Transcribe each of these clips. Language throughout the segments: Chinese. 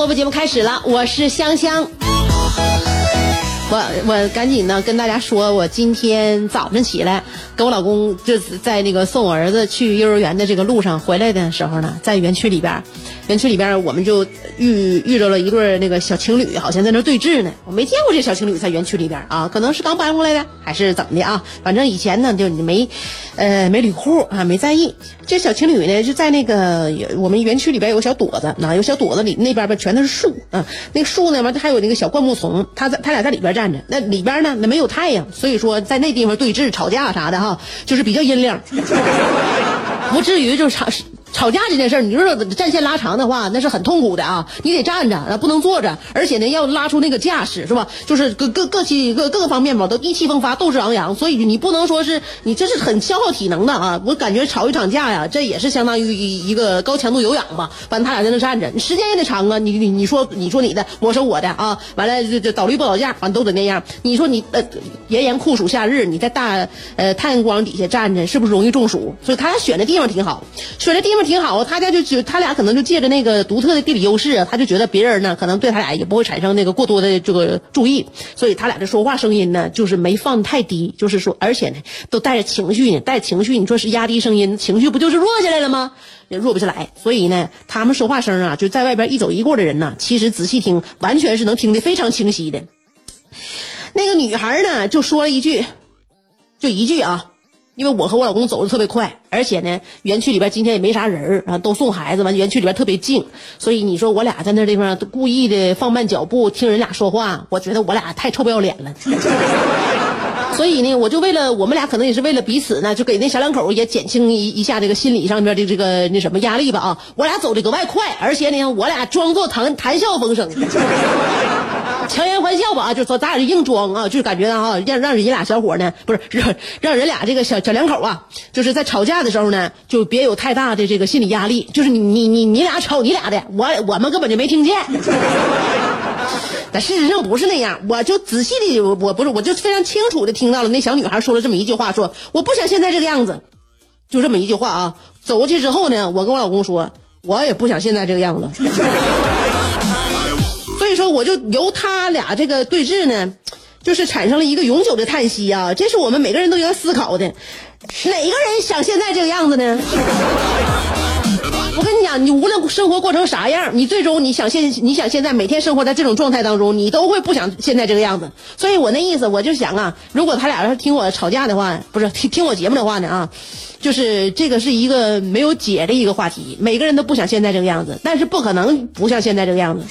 播播节目开始了，我是香香。我我赶紧呢跟大家说，我今天早晨起来跟我老公就是在那个送我儿子去幼儿园的这个路上回来的时候呢，在园区里边，园区里边我们就遇遇着了一对那个小情侣，好像在那对峙呢。我没见过这小情侣在园区里边啊，可能是刚搬过来的，还是怎么的啊？反正以前呢就没，呃没捋户啊，没在意。这小情侣呢就在那个我们园区里边有个小垛子，啊有小垛子里那边吧全都是树啊，那个树呢完还有那个小灌木丛，他在他俩在里边站着，那里边呢那没有太阳，所以说在那地方对峙吵架啥的哈，就是比较阴凉，不至于就是吵吵架这件事儿，你说战线拉长的话，那是很痛苦的啊！你得站着，啊不能坐着，而且呢，要拉出那个架势，是吧？就是各各各起各各个方面吧，都意气风发、斗志昂扬。所以你不能说是你这是很消耗体能的啊！我感觉吵一场架呀，这也是相当于一一个高强度有氧吧。反正，他俩在那站着，你时间也得长啊！你你你说你说你的，我说我的啊！完了就就倒立不倒架，反正都得那样。你说你呃炎炎酷暑夏日，你在大呃太阳光底下站着，是不是容易中暑？所以他俩选的地方挺好，选的地方。挺好，他家就觉他俩可能就借着那个独特的地理优势啊，他就觉得别人呢可能对他俩也不会产生那个过多的这个注意，所以他俩这说话声音呢就是没放太低，就是说而且呢都带着情绪呢，带情绪，你说是压低声音，情绪不就是弱下来了吗？也弱不下来，所以呢他们说话声啊，就在外边一走一过的人呢，其实仔细听，完全是能听得非常清晰的。那个女孩呢就说了一句，就一句啊。因为我和我老公走的特别快，而且呢，园区里边今天也没啥人啊，都送孩子，完园区里边特别静，所以你说我俩在那地方故意的放慢脚步听人俩说话，我觉得我俩太臭不要脸了。所以呢，我就为了我们俩，可能也是为了彼此呢，就给那小两口也减轻一一下这个心理上面的这个那什么压力吧啊！我俩走的格外快，而且呢，我俩装作谈谈笑风生。强颜欢笑吧啊，就说咱俩就硬装啊，就感觉啊，让让人家俩小伙呢，不是让让人俩这个小小两口啊，就是在吵架的时候呢，就别有太大的这个心理压力。就是你你你你俩吵你俩的，我我们根本就没听见。但事实上不是那样，我就仔细的，我不是，我就非常清楚的听到了那小女孩说了这么一句话，说我不想现在这个样子，就这么一句话啊。走过去之后呢，我跟我老公说，我也不想现在这个样子。我就由他俩这个对峙呢，就是产生了一个永久的叹息啊！这是我们每个人都应该思考的，哪个人想现在这个样子呢？我跟你讲，你无论生活过成啥样，你最终你想现你想现在每天生活在这种状态当中，你都会不想现在这个样子。所以我那意思，我就想啊，如果他俩要是听我吵架的话，不是听听我节目的话呢啊，就是这个是一个没有解的一个话题。每个人都不想现在这个样子，但是不可能不像现在这个样子。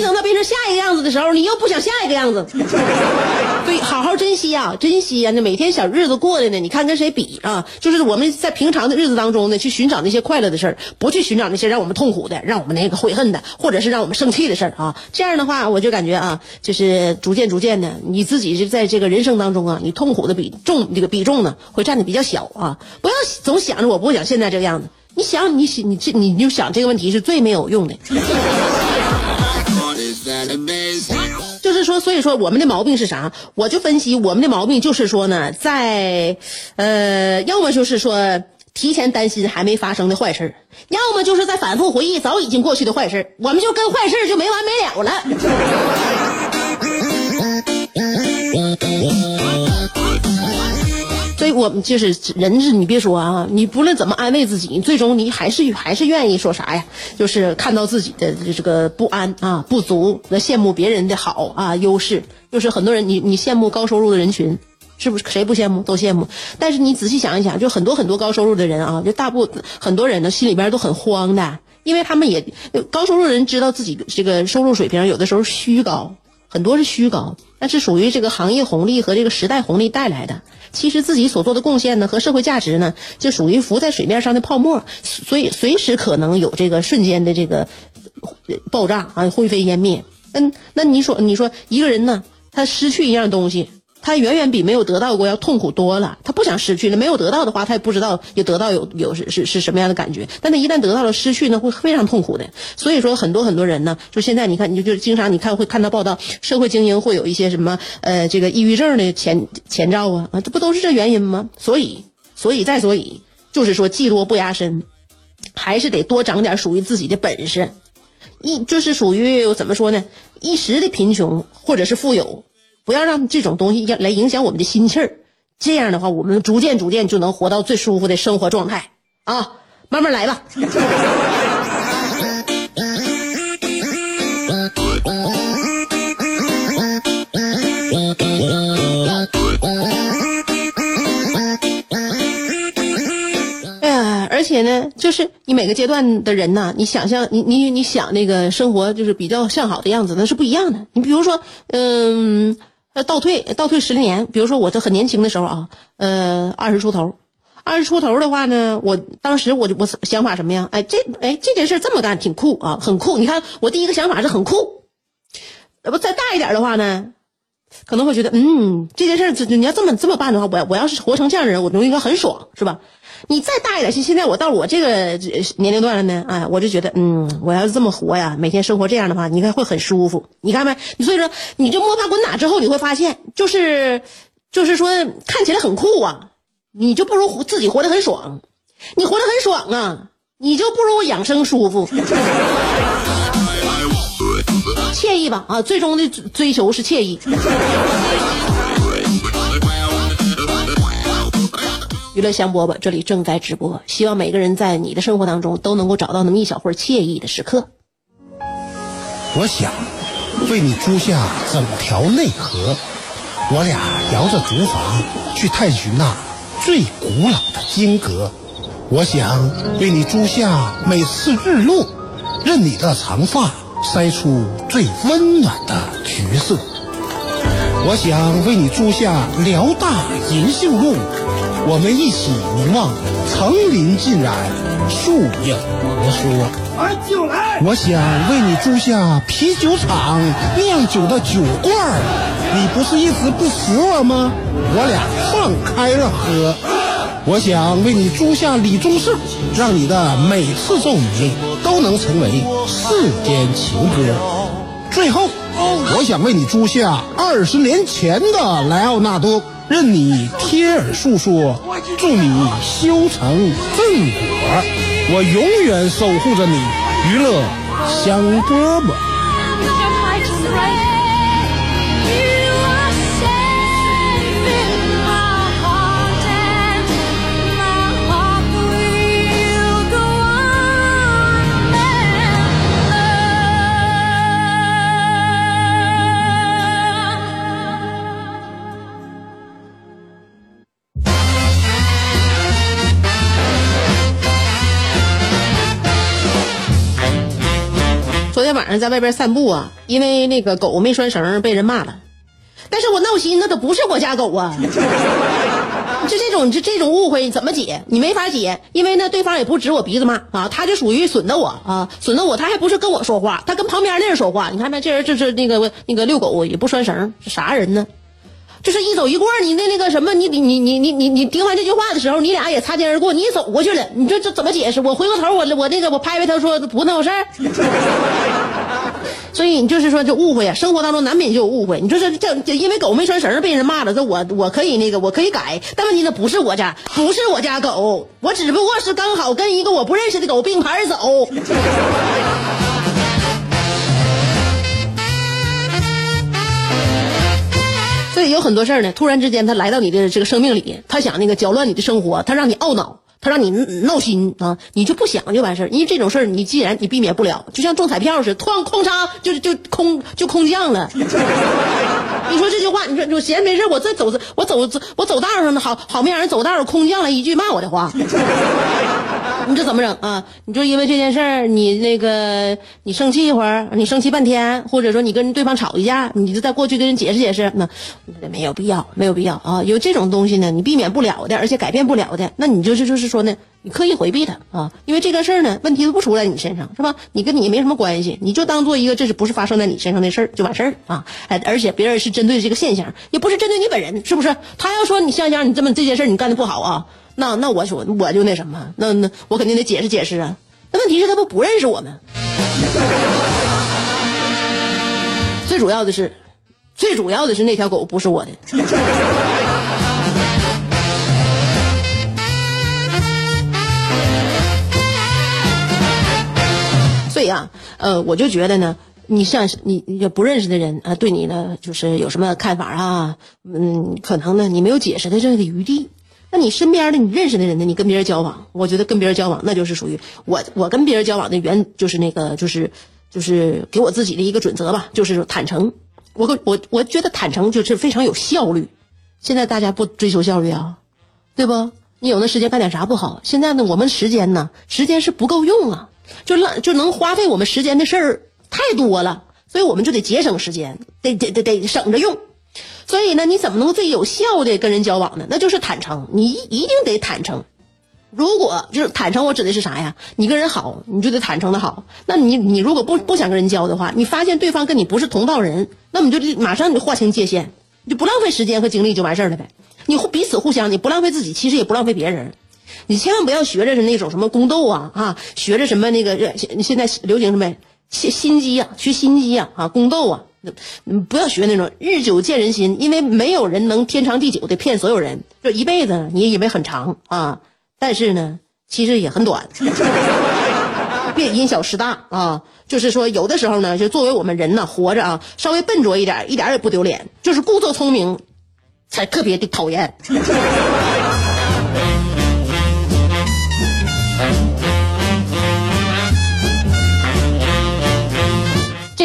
你等到变成下一个样子的时候，你又不想下一个样子。对，好好珍惜啊，珍惜啊！那每天小日子过的呢，你看跟谁比啊？就是我们在平常的日子当中呢，去寻找那些快乐的事儿，不去寻找那些让我们痛苦的、让我们那个悔恨的，或者是让我们生气的事儿啊。这样的话，我就感觉啊，就是逐渐逐渐的，你自己是在这个人生当中啊，你痛苦的比重这个比重呢，会占的比较小啊。不要总想着我不想现在这个样子，你想你你这你就想这个问题是最没有用的。是说，所以说我们的毛病是啥？我就分析我们的毛病就是说呢，在呃，要么就是说提前担心还没发生的坏事要么就是在反复回忆早已经过去的坏事我们就跟坏事就没完没了了。我们就是人是，你别说啊，你不论怎么安慰自己，最终你还是还是愿意说啥呀？就是看到自己的这个不安啊、不足，那羡慕别人的好啊、优势。就是很多人，你你羡慕高收入的人群，是不是？谁不羡慕？都羡慕。但是你仔细想一想，就很多很多高收入的人啊，就大部很多人呢心里边都很慌的，因为他们也高收入人知道自己这个收入水平有的时候虚高。很多是虚高，那是属于这个行业红利和这个时代红利带来的。其实自己所做的贡献呢和社会价值呢，就属于浮在水面上的泡沫，所以随时可能有这个瞬间的这个爆炸啊，灰飞烟灭。嗯，那你说，你说一个人呢，他失去一样东西。他远远比没有得到过要痛苦多了。他不想失去了，没有得到的话，他也不知道有得到有有是是是什么样的感觉。但他一旦得到了失去呢，会非常痛苦的。所以说，很多很多人呢，就现在你看，你就就经常你看会看到报道，社会精英会有一些什么呃这个抑郁症的前前兆啊啊，这不都是这原因吗？所以，所以再所以，就是说技多不压身，还是得多长点属于自己的本事。一就是属于怎么说呢？一时的贫穷或者是富有。不要让这种东西来影响我们的心气儿，这样的话，我们逐渐逐渐就能活到最舒服的生活状态啊！慢慢来吧。哎呀，而且呢，就是你每个阶段的人呐，你想象你你你想那个生活就是比较向好的样子，那是不一样的。你比如说，嗯。倒退倒退十年，比如说我这很年轻的时候啊，呃，二十出头，二十出头的话呢，我当时我就我想法什么呀？哎，这哎这件事这么干挺酷啊，很酷。你看我第一个想法是很酷，要不再大一点的话呢，可能会觉得嗯，这件事你要这么这么办的话，我我要是活成这样的人，我应该很爽，是吧？你再大一点，现现在我到我这个年龄段了呢，哎，我就觉得，嗯，我要是这么活呀，每天生活这样的话，你看会很舒服。你看没？所以说，你就摸爬滚打之后，你会发现，就是，就是说看起来很酷啊，你就不如自己活得很爽。你活得很爽啊，你就不如养生舒服，惬意吧？啊，最终的追求是惬意。娱乐香饽饽，这里正在直播。希望每个人在你的生活当中都能够找到那么一小会惬意的时刻。我想为你租下整条内河，我俩摇着竹筏去探寻那最古老的金阁。我想为你租下每次日落，任你的长发筛出最温暖的橘色。我想为你租下辽大银杏路。我们一起凝望层林尽染，树影婆娑。就来！我想为你租下啤酒厂酿酒的酒罐儿，你不是一直不服我吗？我俩放开了喝。我想为你租下李宗盛，让你的每次奏鸣都能成为世间情歌。最后，我想为你租下二十年前的莱奥纳多。任你贴耳诉说，祝你修成正果，我永远守护着你，娱乐香饽饽。上在外边散步啊，因为那个狗没拴绳被人骂了，但是我闹心，那都不是我家狗啊，就这种就这种误会怎么解？你没法解，因为呢对方也不指我鼻子骂啊，他就属于损的我啊，损的我，他还不是跟我说话，他跟旁边那人说话，你看没？这人就是那个那个遛狗也不拴绳，是啥人呢？就是一走一过，你那那个什么，你你你你你你你听完这句话的时候，你俩也擦肩而过，你走过去了，你这这怎么解释？我回过头，我我那个我拍拍他说不那回事儿。所以你就是说这误会啊，生活当中难免就有误会。你说这这因为狗没拴绳被人骂了，这我我可以那个我可以改，但问题呢不是我家不是我家狗，我只不过是刚好跟一个我不认识的狗并排走。所以有很多事儿呢，突然之间他来到你的这个生命里，他想那个搅乱你的生活，他让你懊恼。他让你闹心啊，你就不想就完事儿，因为这种事儿你既然你避免不了，就像中彩票似的，哐哐嚓就就空就空降了。你说这句话，你说我闲没事，我这走我走我走道上呢，好好没让人走道，空降了一句骂我的话。你这怎么整啊？你就因为这件事儿，你那个你生气一会儿，你生气半天，或者说你跟对方吵一架，你就在过去跟人解释解释，那没有必要，没有必要啊。有这种东西呢，你避免不了的，而且改变不了的，那你就是就是说呢，你刻意回避它啊，因为这个事儿呢，问题都不出在你身上，是吧？你跟你没什么关系，你就当做一个这是不是发生在你身上的事儿就完事儿啊。哎，而且别人是针对这个现象，也不是针对你本人，是不是？他要说你香香，你这么这件事你干的不好啊。那那我说我就那什么，那那我肯定得解释解释啊。那问题是，他不不认识我们。最主要的是，最主要的是那条狗不是我的。所以啊，呃，我就觉得呢，你像你也不认识的人啊，对你呢就是有什么看法啊？嗯，可能呢你没有解释的这个余地。那你身边的你认识的人呢？你跟别人交往，我觉得跟别人交往那就是属于我，我跟别人交往的原就是那个就是就是给我自己的一个准则吧，就是坦诚。我我我觉得坦诚就是非常有效率。现在大家不追求效率啊，对不？你有那时间干点啥不好？现在呢，我们时间呢，时间是不够用啊，就浪就能花费我们时间的事儿太多了，所以我们就得节省时间，得得得得省着用。所以呢，你怎么能最有效的跟人交往呢？那就是坦诚，你一定得坦诚。如果就是坦诚，我指的是啥呀？你跟人好，你就得坦诚的好。那你你如果不不想跟人交的话，你发现对方跟你不是同道人，那么你就马上就划清界限，你就不浪费时间和精力就完事儿了呗。你彼此互相，你不浪费自己，其实也不浪费别人。你千万不要学着是那种什么宫斗啊啊，学着什么那个现现在流行什么心心机啊，学心机啊啊，宫斗啊。不要学那种日久见人心，因为没有人能天长地久的骗所有人。就一辈子，你以为很长啊，但是呢，其实也很短。别因小失大啊！就是说，有的时候呢，就作为我们人呢，活着啊，稍微笨拙一点，一点也不丢脸。就是故作聪明，才特别的讨厌。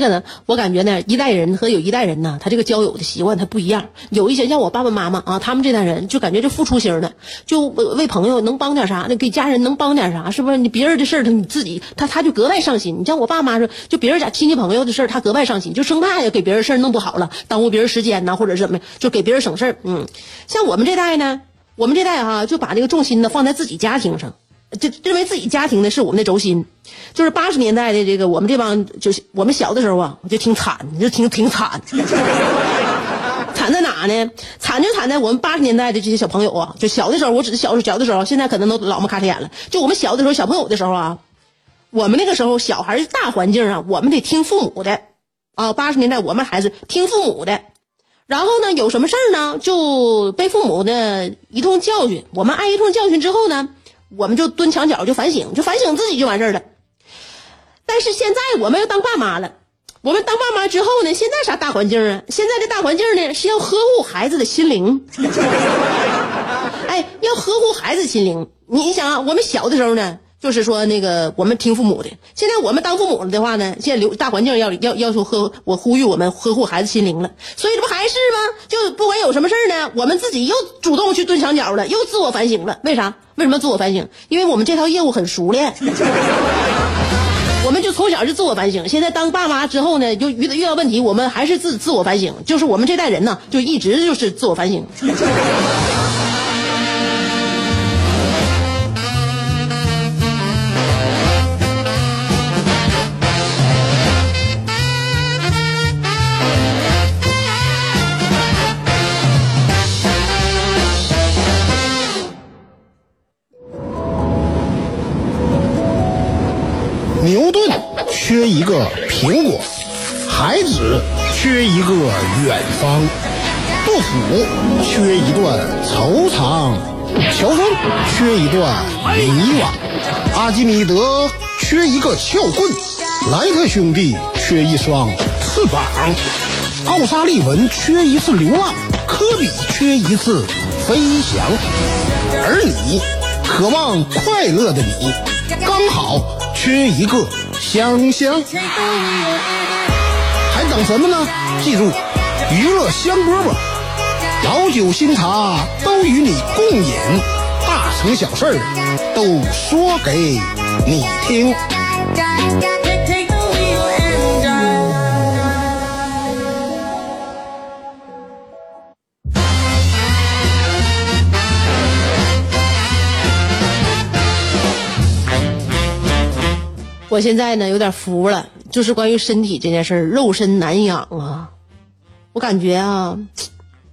这个呢，我感觉呢，一代人和有一代人呢，他这个交友的习惯他不一样。有一些像我爸爸妈妈啊，他们这代人就感觉这付出型的，就为朋友能帮点啥，那给家人能帮点啥，是不是？你别人的事儿他你自己他他就格外上心。你像我爸妈说，就别人家亲戚朋友的事儿他格外上心，就生怕呀给别人事儿弄不好了，耽误别人时间呐，或者是怎么，就给别人省事儿。嗯，像我们这代呢，我们这代哈就把那个重心呢放在自己家庭上。就认为自己家庭呢是我们的轴心，就是八十年代的这个我们这帮，就是我们小的时候啊，我就挺惨，就挺挺惨，惨在哪呢？惨就惨在我们八十年代的这些小朋友啊，就小的时候，我指的小小的时候，现在可能都老么卡眼了。就我们小的时候，小朋友的时候啊，我们那个时候小孩大环境啊，我们得听父母的啊。八十年代我们孩子听父母的，然后呢，有什么事儿呢，就被父母的一通教训。我们挨一通教训之后呢。我们就蹲墙角就反省，就反省自己就完事儿了。但是现在我们要当爸妈了，我们当爸妈之后呢，现在啥大环境啊？现在的大环境呢是要呵护孩子的心灵，哎，要呵护孩子心灵。你想啊，我们小的时候呢，就是说那个我们听父母的。现在我们当父母了的话呢，现在流大环境要要要求呵，我呼吁我们呵护孩子心灵了。所以这不还是吗？就不管有什么事儿呢，我们自己又主动去蹲墙角了，又自我反省了。为啥？为什么自我反省？因为我们这套业务很熟练，我们就从小就自我反省。现在当爸妈之后呢，就遇到遇到问题，我们还是自自我反省。就是我们这代人呢，就一直就是自我反省。一个苹果，孩子缺一个远方，杜甫缺一段。惆怅，乔峰缺一段。迷惘，阿基米德缺一个撬棍，莱特兄弟缺一双翅膀，奥沙利文缺一次流浪。科比缺一次飞翔，而你渴望快乐的你，刚好缺一个香香。还等什么呢？记住，娱乐香饽饽，老酒新茶都与你共饮，大成小事都说给你听。我现在呢有点服了，就是关于身体这件事儿，肉身难养啊。我感觉啊，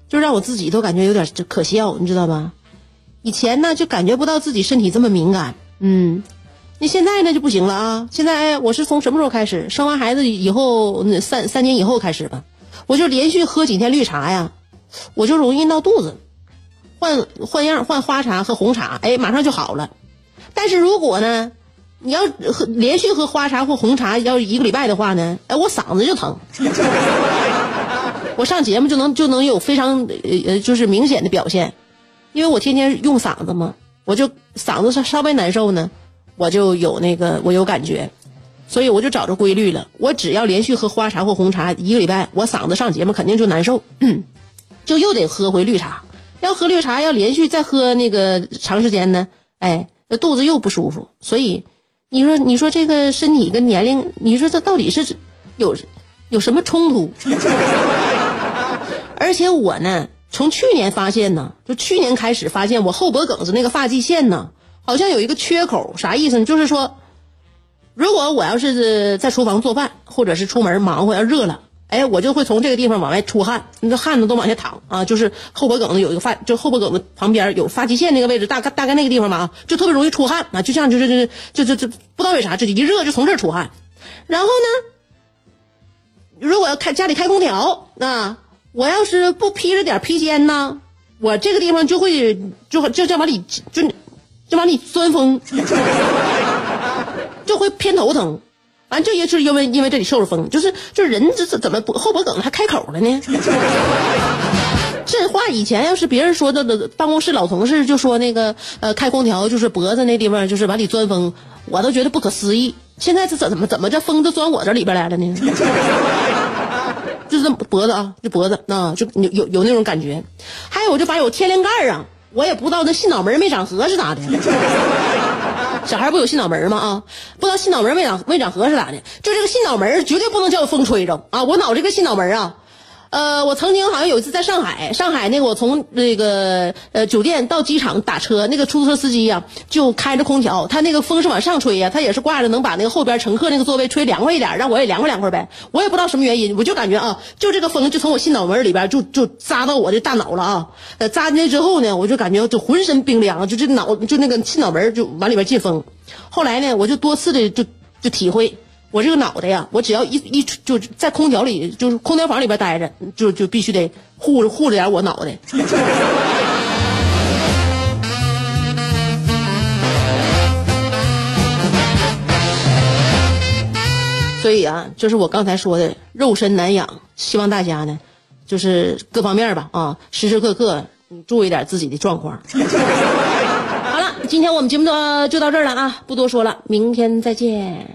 就让我自己都感觉有点可笑，你知道吧？以前呢就感觉不到自己身体这么敏感，嗯，那现在呢就不行了啊。现在我是从什么时候开始？生完孩子以后，那三三年以后开始吧，我就连续喝几天绿茶呀，我就容易闹肚子。换换样换花茶和红茶，哎，马上就好了。但是如果呢？你要喝连续喝花茶或红茶，要一个礼拜的话呢，哎，我嗓子就疼。我上节目就能就能有非常呃呃就是明显的表现，因为我天天用嗓子嘛，我就嗓子稍稍微难受呢，我就有那个我有感觉，所以我就找着规律了。我只要连续喝花茶或红茶一个礼拜，我嗓子上节目肯定就难受，就又得喝回绿茶。要喝绿茶，要连续再喝那个长时间呢，哎，那肚子又不舒服，所以。你说，你说这个身体跟年龄，你说这到底是有有什么冲突？而且我呢，从去年发现呢，就去年开始发现我后脖梗子那个发际线呢，好像有一个缺口。啥意思呢？就是说，如果我要是在厨房做饭，或者是出门忙活要热了。哎，我就会从这个地方往外出汗，那汗呢都往下淌啊，就是后脖梗子有一个发，就后脖梗子旁边有发际线那个位置，大概大概那个地方吧，就特别容易出汗啊，就像就是就是就就就不知道为啥，这一热就从这儿出汗。然后呢，如果要开家里开空调啊，我要是不披着点披肩呢，我这个地方就会就就就往里就就往里钻风，就会偏头疼。完，这也是因为因为这里受了风，就是就是人这这怎么后脖梗还开口了呢？这话以前要是别人说的，的办公室老同事就说那个呃开空调就是脖子那地方就是往里钻风，我都觉得不可思议。现在这怎怎么怎么这风都钻我这里边来了呢？就是脖子啊，就脖子啊，就有有有那种感觉。还有就把有天灵盖啊，我也不知道那心脑门没长合是咋的。小孩不有心脑门吗？啊，不知道心脑门没长没长合是咋的？就这个心脑门绝对不能叫风吹着啊！我脑这个心脑门啊。呃，我曾经好像有一次在上海，上海那个我从那个呃酒店到机场打车，那个出租车司机呀就开着空调，他那个风是往上吹呀，他也是挂着能把那个后边乘客那个座位吹凉快一点，让我也凉快凉快呗。我也不知道什么原因，我就感觉啊，就这个风就从我心脑门里边就就扎到我的大脑了啊。呃，扎进去之后呢，我就感觉就浑身冰凉，就这脑就那个心脑门就往里边进风。后来呢，我就多次的就就体会。我这个脑袋呀，我只要一一就在空调里，就是空调房里边待着，就就必须得护着护着点我脑袋。所以啊，就是我刚才说的，肉身难养，希望大家呢，就是各方面吧啊，时时刻刻注意点自己的状况。好了，今天我们节目就就到这儿了啊，不多说了，明天再见。